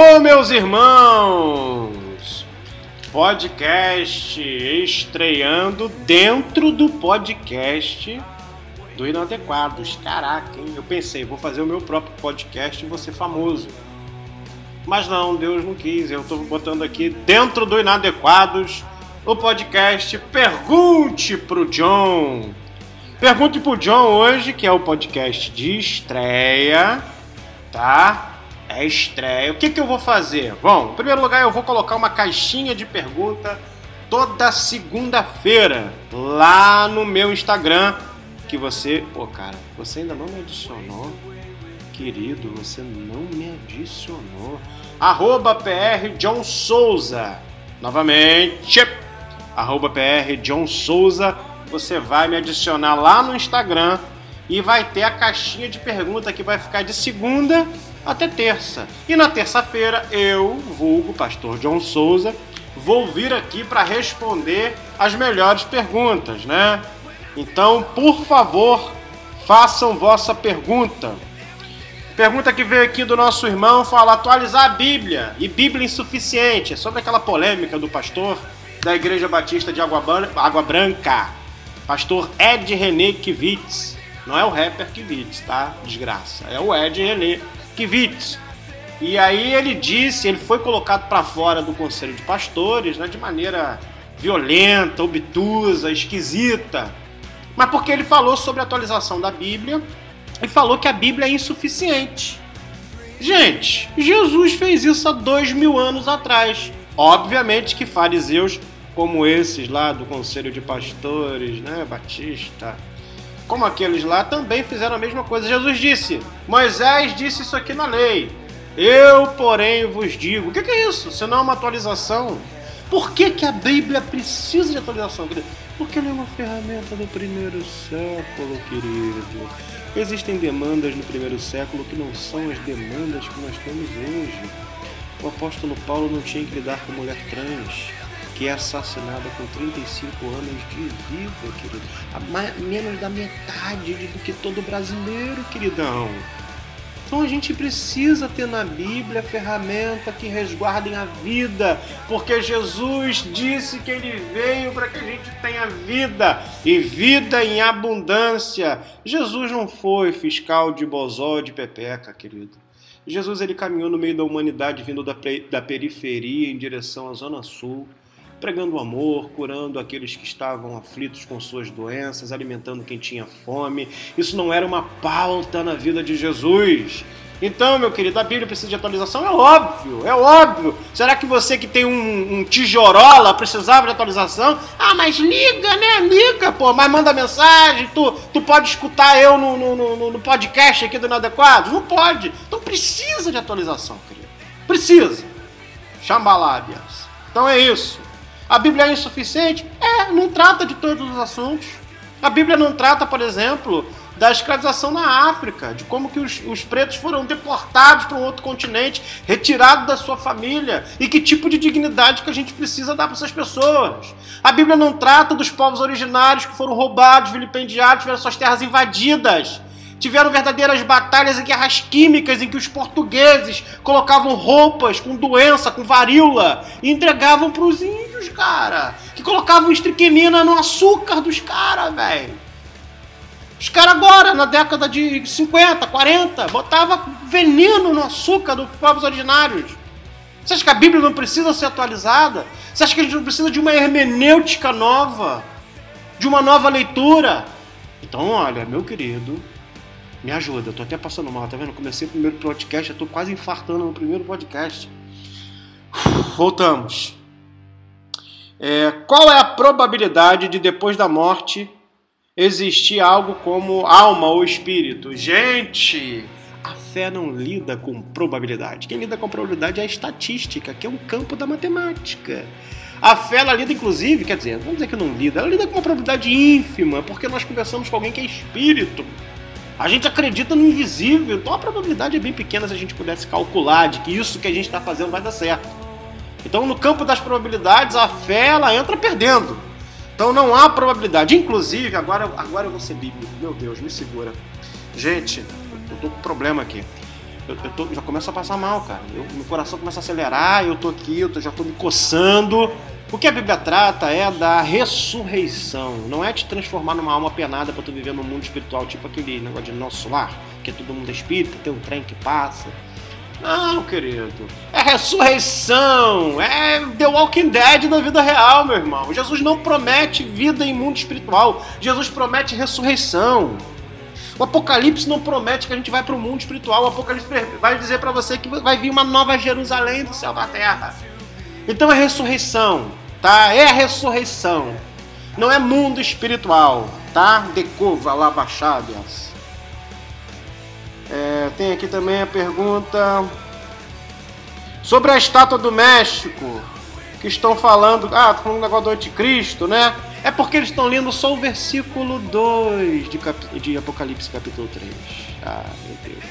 Ô meus irmãos! Podcast estreando dentro do podcast do Inadequados. Caraca, hein? Eu pensei, vou fazer o meu próprio podcast e vou ser famoso. Mas não, Deus não quis. Eu estou botando aqui dentro do Inadequados o podcast Pergunte pro John. Pergunte pro John hoje, que é o podcast de estreia, tá? É estreia. O que, que eu vou fazer? Bom, em primeiro lugar, eu vou colocar uma caixinha de pergunta toda segunda-feira lá no meu Instagram. Que você. Pô, cara, você ainda não me adicionou. Querido, você não me adicionou. Arroba PR John Souza. Novamente. Arroba PR John Souza você vai me adicionar lá no Instagram e vai ter a caixinha de pergunta que vai ficar de segunda até terça. E na terça-feira eu, vulgo Pastor John Souza, vou vir aqui para responder as melhores perguntas, né? Então, por favor, façam vossa pergunta. Pergunta que veio aqui do nosso irmão fala atualizar a Bíblia e Bíblia insuficiente. É sobre aquela polêmica do pastor da Igreja Batista de Água, Branca Pastor Ed René Kivitz. Não é o rapper Kivitz, tá? Desgraça. É o Ed René Kivitz. E aí ele disse, ele foi colocado para fora do conselho de pastores, né, de maneira violenta, obtusa, esquisita. Mas porque ele falou sobre a atualização da Bíblia e falou que a Bíblia é insuficiente. Gente, Jesus fez isso há dois mil anos atrás. Obviamente que fariseus como esses lá do Conselho de Pastores, né, Batista, como aqueles lá, também fizeram a mesma coisa. Jesus disse: Moisés disse isso aqui na lei. Eu, porém, vos digo. O que, é isso? Se não é uma atualização. Por que, que a Bíblia precisa de atualização? Porque ela é uma ferramenta do primeiro século, querido. Existem demandas no primeiro século que não são as demandas que nós temos hoje. O apóstolo Paulo não tinha que lidar com mulher trans que é assassinada com 35 anos de vida, querido. A mais, menos da metade do que todo brasileiro, queridão. Então a gente precisa ter na Bíblia ferramenta que resguardem a vida, porque Jesus disse que ele veio para que a gente tenha vida e vida em abundância. Jesus não foi fiscal de bozó de pepeca, querido. Jesus ele caminhou no meio da humanidade vindo da, da periferia em direção à zona sul pregando amor, curando aqueles que estavam aflitos com suas doenças, alimentando quem tinha fome. Isso não era uma pauta na vida de Jesus. Então, meu querido, a Bíblia precisa de atualização? É óbvio, é óbvio. Será que você que tem um, um tijorola precisava de atualização? Ah, mas liga, né? Liga, pô, mas manda mensagem, tu, tu pode escutar eu no, no, no, no podcast aqui do Inadequado? Não pode. Então precisa de atualização, querido. Precisa. Chambalábias. Então é isso. A Bíblia é insuficiente? É, não trata de todos os assuntos. A Bíblia não trata, por exemplo, da escravização na África, de como que os, os pretos foram deportados para um outro continente, retirados da sua família, e que tipo de dignidade que a gente precisa dar para essas pessoas. A Bíblia não trata dos povos originários que foram roubados, vilipendiados, tiveram suas terras invadidas tiveram verdadeiras batalhas e guerras químicas em que os portugueses colocavam roupas com doença, com varíola, e entregavam os índios, cara. Que colocavam estriquinina no açúcar dos caras, velho. Os caras agora, na década de 50, 40, botava veneno no açúcar dos povos originários. Você acha que a Bíblia não precisa ser atualizada? Você acha que a gente não precisa de uma hermenêutica nova? De uma nova leitura? Então, olha, meu querido, me ajuda, eu tô até passando mal, tá vendo? Comecei o primeiro podcast, eu tô quase infartando no primeiro podcast. Voltamos. É, qual é a probabilidade de depois da morte existir algo como alma ou espírito? Gente, a fé não lida com probabilidade. Quem lida com probabilidade é a estatística, que é um campo da matemática. A fé, ela lida, inclusive, quer dizer, vamos dizer que não lida, ela lida com uma probabilidade ínfima, porque nós conversamos com alguém que é espírito. A gente acredita no invisível, então a probabilidade é bem pequena se a gente pudesse calcular de que isso que a gente está fazendo vai dar certo. Então, no campo das probabilidades, a fé ela entra perdendo. Então, não há probabilidade. Inclusive, agora, agora eu vou ser bíblico. Meu Deus, me segura. Gente, eu tô com problema aqui. eu, eu tô, já começo a passar mal, cara. Eu, meu coração começa a acelerar, eu tô aqui, eu tô, já tô me coçando. O que a Bíblia trata é da ressurreição, não é te transformar numa alma penada para tu viver num mundo espiritual, tipo aquele negócio de nosso lar, que é todo mundo espírita, tem um trem que passa. Não, querido. É ressurreição. É The Walking Dead na vida real, meu irmão. Jesus não promete vida em mundo espiritual. Jesus promete ressurreição. O Apocalipse não promete que a gente vai para o mundo espiritual. O Apocalipse vai dizer para você que vai vir uma nova Jerusalém do céu da terra. Então é ressurreição, tá? É a ressurreição. Não é mundo espiritual, tá? Decova lá baixadas. É, tem aqui também a pergunta sobre a estátua do México. Que estão falando. Ah, tô falando do negócio do anticristo, né? É porque eles estão lendo só o versículo 2 de, cap... de Apocalipse capítulo 3. Ah, meu Deus.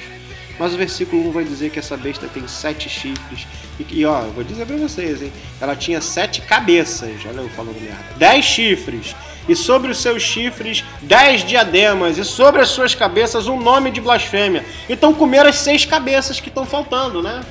Mas o versículo 1 vai dizer que essa besta tem sete chifres. E, e ó, eu vou dizer pra vocês, hein? Ela tinha sete cabeças. Olha eu falando merda. Dez chifres. E sobre os seus chifres, dez diademas. E sobre as suas cabeças, um nome de blasfêmia. Então comeram as seis cabeças que estão faltando, né?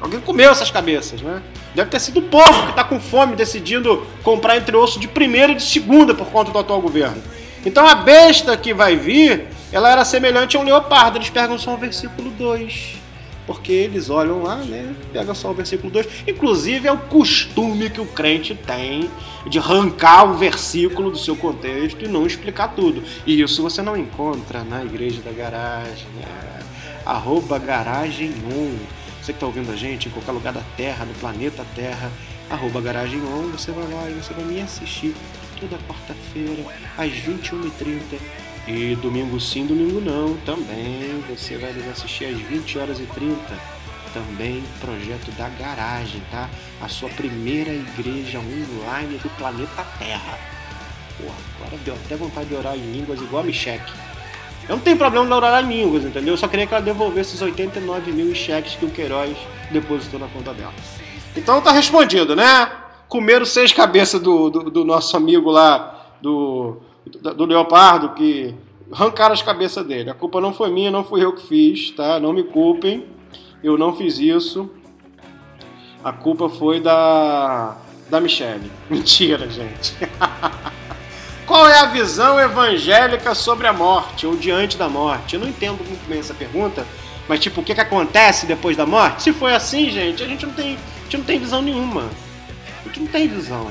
Alguém comeu essas cabeças, né? Deve ter sido o povo que está com fome decidindo comprar entre osso de primeira e de segunda por conta do atual governo. Então a besta que vai vir, ela era semelhante a um leopardo. Eles pegam só o versículo 2. Porque eles olham lá, né? Pega só o versículo 2. Inclusive é o costume que o crente tem de arrancar o versículo do seu contexto e não explicar tudo. E isso você não encontra na igreja da garagem. Né? Arroba garagem 1 você que está ouvindo a gente em qualquer lugar da Terra, no planeta Terra, arroba Garagem On, você vai lá e você vai me assistir toda quarta-feira, às 21h30. E domingo sim, domingo não, também você vai nos assistir às 20 horas e 30 também projeto da garagem, tá? A sua primeira igreja online do planeta Terra. Pô, agora deu até vontade de orar em línguas igual a Micheque. Eu não tenho problema de orar em línguas, entendeu? Eu só queria que ela devolvesse os 89 mil cheques que o Queiroz depositou na conta dela. Então tá respondido, né? Comeram seis cabeças do, do, do nosso amigo lá, do, do, do Leopardo, que arrancaram as cabeças dele. A culpa não foi minha, não fui eu que fiz, tá? Não me culpem. Eu não fiz isso. A culpa foi da da Michelle. Mentira, gente. Qual é a visão evangélica sobre a morte ou diante da morte? Eu não entendo muito bem essa pergunta, mas tipo, o que, que acontece depois da morte? Se foi assim, gente, a gente não tem, a gente não tem visão nenhuma. A gente não tem visão.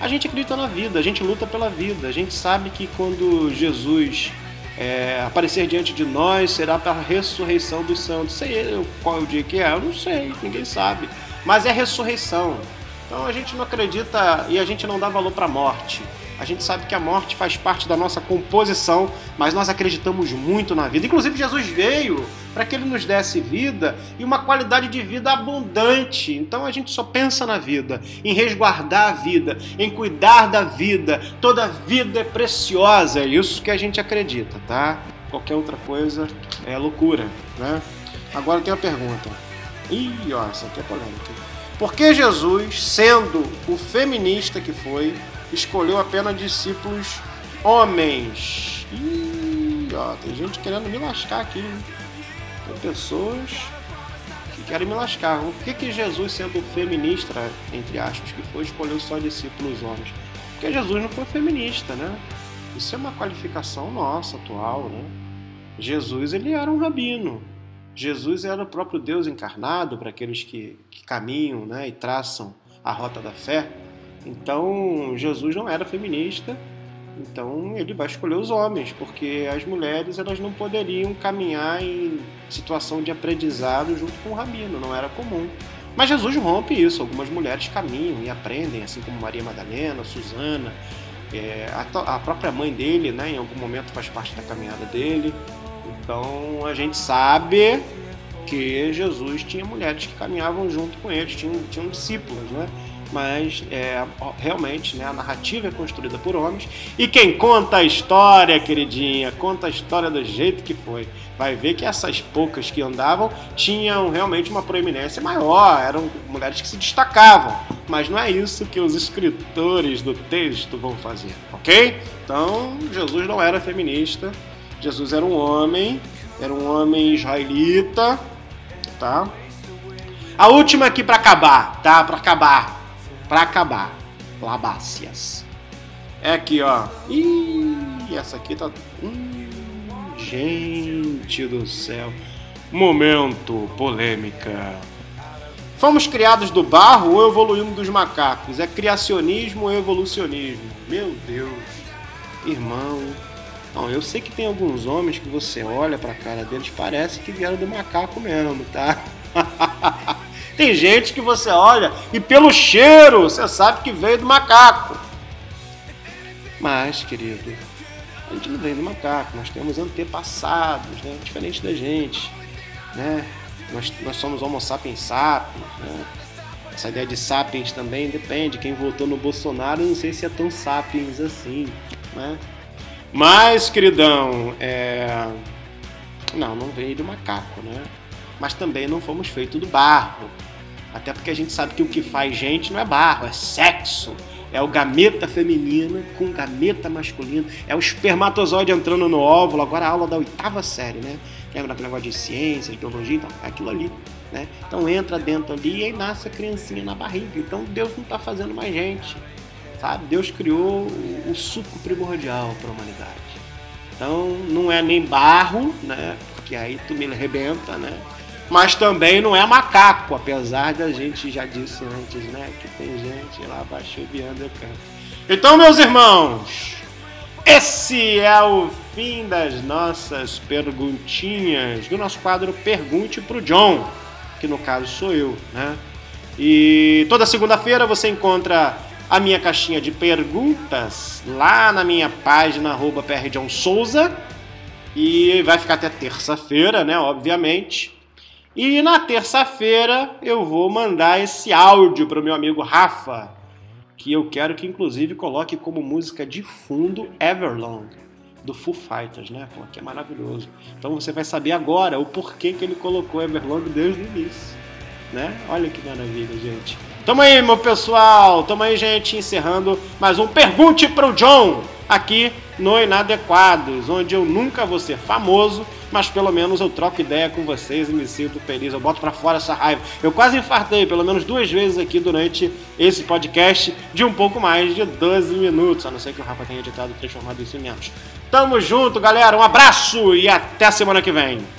A gente acredita na vida, a gente luta pela vida, a gente sabe que quando Jesus é, aparecer diante de nós será para a ressurreição dos santos. Sei eu qual é o dia que é, eu não sei, ninguém sabe. Mas é ressurreição. Então a gente não acredita e a gente não dá valor para a morte. A gente sabe que a morte faz parte da nossa composição, mas nós acreditamos muito na vida. Inclusive, Jesus veio para que ele nos desse vida e uma qualidade de vida abundante. Então a gente só pensa na vida, em resguardar a vida, em cuidar da vida. Toda vida é preciosa, é isso que a gente acredita, tá? Qualquer outra coisa é loucura, né? Agora tem a pergunta. Ih, ó, essa aqui é polêmica. Por que Jesus, sendo o feminista que foi, escolheu apenas discípulos homens. Ih, ó, tem gente querendo me lascar aqui. Tem pessoas que querem me lascar. Por que, que Jesus, sendo feminista, entre aspas, que foi, escolheu só discípulos homens? Porque Jesus não foi feminista, né? Isso é uma qualificação nossa, atual, né? Jesus, ele era um rabino. Jesus era o próprio Deus encarnado para aqueles que, que caminham né, e traçam a rota da fé. Então, Jesus não era feminista, então ele vai escolher os homens, porque as mulheres elas não poderiam caminhar em situação de aprendizado junto com o rabino, não era comum. Mas Jesus rompe isso, algumas mulheres caminham e aprendem, assim como Maria Madalena, Susana, é, a, a, própria mãe dele, né, em algum momento faz parte da caminhada dele. Então a gente sabe que Jesus tinha mulheres que caminhavam junto com eles, tinham, tinham discípulos, né? Mas é, realmente né, a narrativa é construída por homens e quem conta a história, queridinha, conta a história do jeito que foi, vai ver que essas poucas que andavam tinham realmente uma proeminência maior, eram mulheres que se destacavam, mas não é isso que os escritores do texto vão fazer, ok? Então Jesus não era feminista, Jesus era um homem, era um homem israelita tá? A última aqui para acabar, tá? Para acabar. Para acabar. Labácias. É aqui, ó. Ih, essa aqui tá. Hum, gente do céu. Momento polêmica. Fomos criados do barro ou evoluímos dos macacos? É criacionismo ou evolucionismo? Meu Deus. Irmão. Não, eu sei que tem alguns homens que você olha pra cara deles, parece que vieram do macaco mesmo, tá? tem gente que você olha e pelo cheiro você sabe que veio do macaco. Mas, querido, a gente não veio do macaco, nós temos antepassados, né? Diferente da gente, né? Nós, nós somos homo sapiens sapiens, né? Essa ideia de sapiens também depende. Quem votou no Bolsonaro, não sei se é tão sapiens assim, né? Mas, queridão, é... não, não veio do macaco, né? Mas também não fomos feitos do barro. Até porque a gente sabe que o que faz gente não é barro, é sexo. É o gameta feminino com gameta masculino. É o espermatozoide entrando no óvulo. Agora a aula da oitava série, né? Lembra daquele negócio de ciência, de biologia? Então, é aquilo ali. Né? Então entra dentro ali e aí nasce a criancinha na barriga. Então Deus não está fazendo mais gente sabe? Deus criou o suco primordial para a humanidade. Então não é nem barro, né? Porque aí tu me arrebenta, né? Mas também não é macaco, apesar da gente já disse antes, né? Que tem gente lá baixoviando o campo. Então, meus irmãos, esse é o fim das nossas perguntinhas do nosso quadro Pergunte pro John, que no caso sou eu, né? E toda segunda-feira você encontra a minha caixinha de perguntas lá na minha página arroba Souza e vai ficar até terça-feira, né, obviamente. E na terça-feira eu vou mandar esse áudio para o meu amigo Rafa, que eu quero que inclusive coloque como música de fundo Everlong do Foo Fighters, né? Pô, que é maravilhoso. Então você vai saber agora o porquê que ele colocou Everlong desde o início, né? Olha que maravilha, gente. Tamo aí, meu pessoal. Tamo aí, gente, encerrando mais um Pergunte pro John aqui no Inadequados, onde eu nunca vou ser famoso, mas pelo menos eu troco ideia com vocês e me sinto feliz. Eu boto para fora essa raiva. Eu quase infartei pelo menos duas vezes aqui durante esse podcast de um pouco mais de 12 minutos, a não ser que o Rafa tenha editado e transformado isso em menos. Tamo junto, galera. Um abraço e até semana que vem.